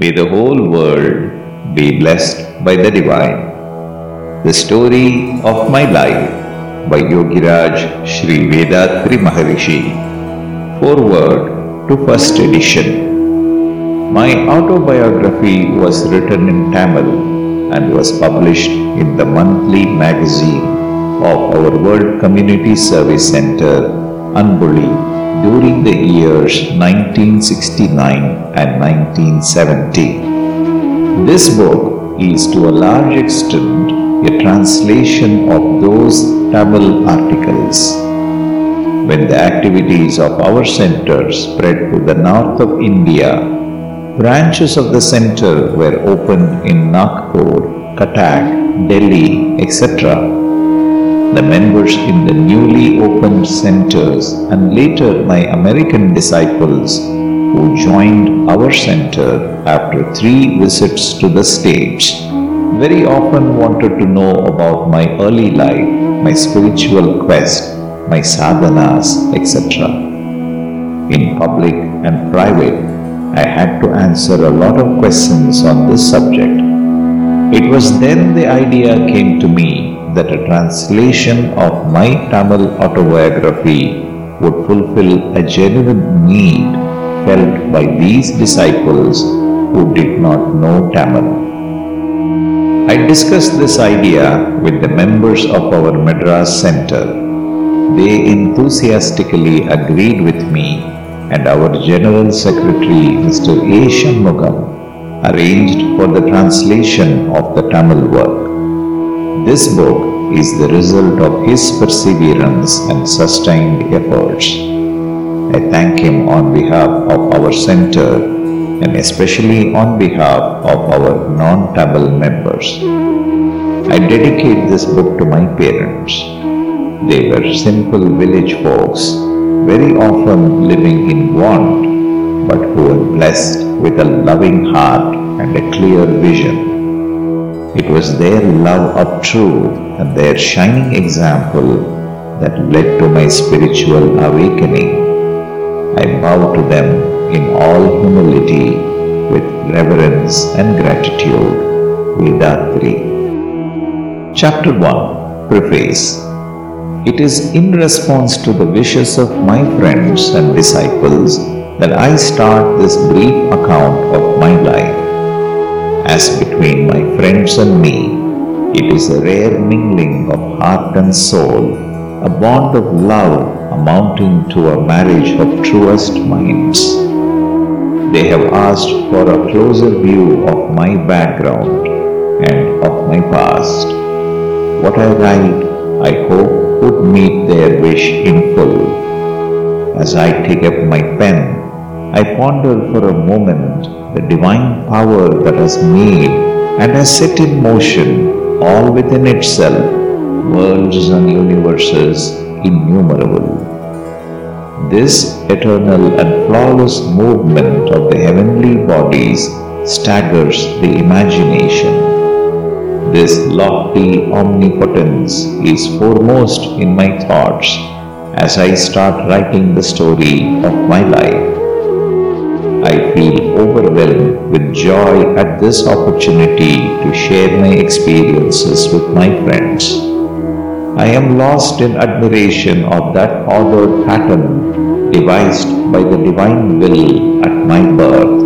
May the whole world be blessed by the divine. The story of my life by Yogiraj Sri Vethathiri Maharishi. Forward to first edition. My autobiography was written in Tamil and was published in the monthly magazine of our World Community Service Center, Anbu Oli, during the years 1969 and 1970. This book is to a large extent a translation of those Tamil articles. When the activities of our center spread to the north of India, branches of the center were opened in Nagpur, Cuttack, Delhi, etc. The members in the newly opened centers and later my American disciples who joined our center after three visits to the States very often wanted to know about my early life, my spiritual quest, my sadhanas, etc. In public and private, I had to answer a lot of questions on this subject. It was then the idea came to me that a translation of my Tamil autobiography would fulfill a genuine need felt by these disciples who did not know Tamil. I discussed this idea with the members of our Madras Center. They enthusiastically agreed with me, and our General Secretary, Mr. A. Shanmugam, arranged for the translation of the Tamil work. This book is the result of his perseverance and sustained efforts. I thank him on behalf of our center and especially on behalf of our non Tamil members. I dedicate this book to my parents. They were simple village folks, very often living in want, but who were blessed with a loving heart and a clear vision. It was their love of truth and their shining example that led to my spiritual awakening. I bow to them in all humility with reverence and gratitude. Vethathiri. Chapter 1 Preface It is in response to the wishes of my friends and disciples that I start this brief account of my life. Friends and me, it is a rare mingling of heart and soul, a bond of love amounting to a marriage of truest minds. They have asked for a closer view of my background and of my past. What I write, I hope, would meet their wish in full. As I take up my pen, I ponder for a moment the divine power that has made and has set in motion all within itself worlds and universes innumerable. This eternal and flawless movement of the heavenly bodies staggers the imagination. This lofty omnipotence is foremost in my thoughts as I start writing the story of my life. I feel overwhelmed with joy at this opportunity to share my experiences with my friends. I am lost in admiration of that ordered pattern devised by the divine will at my birth,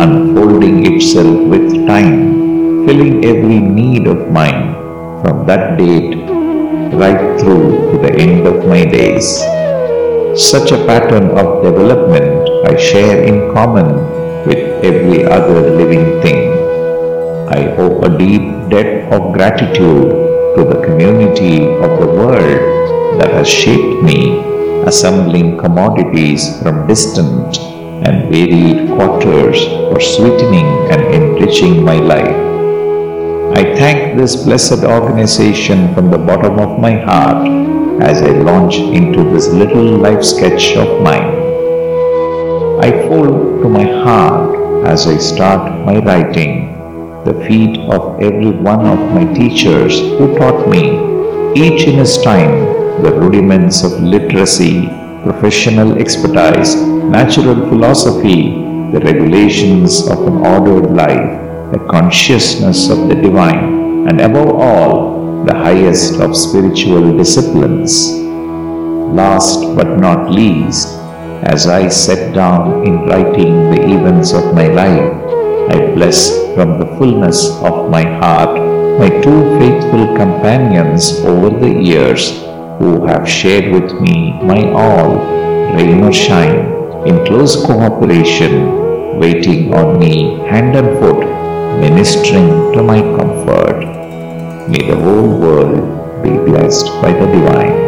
unfolding itself with time, filling every need of mine from that date right through to the end of my days. Such a pattern of development I share in common every other living thing. I owe a deep debt of gratitude to the community of the world that has shaped me, assembling commodities from distant and varied quarters for sweetening and enriching my life. I thank this blessed organization from the bottom of my heart as I launch into this little life sketch of mine. I fold to my heart as I start my writing the feet of every one of my teachers who taught me, each in his time, the rudiments of literacy, professional expertise, natural philosophy, the regulations of an ordered life, the consciousness of the divine, and above all, the highest of spiritual disciplines. Last but not least, as I sat down in writing the events of my life, I bless from the fullness of my heart my two faithful companions over the years who have shared with me my all, rain or shine, in close cooperation, waiting on me hand and foot, ministering to my comfort. May the whole world be blessed by the divine.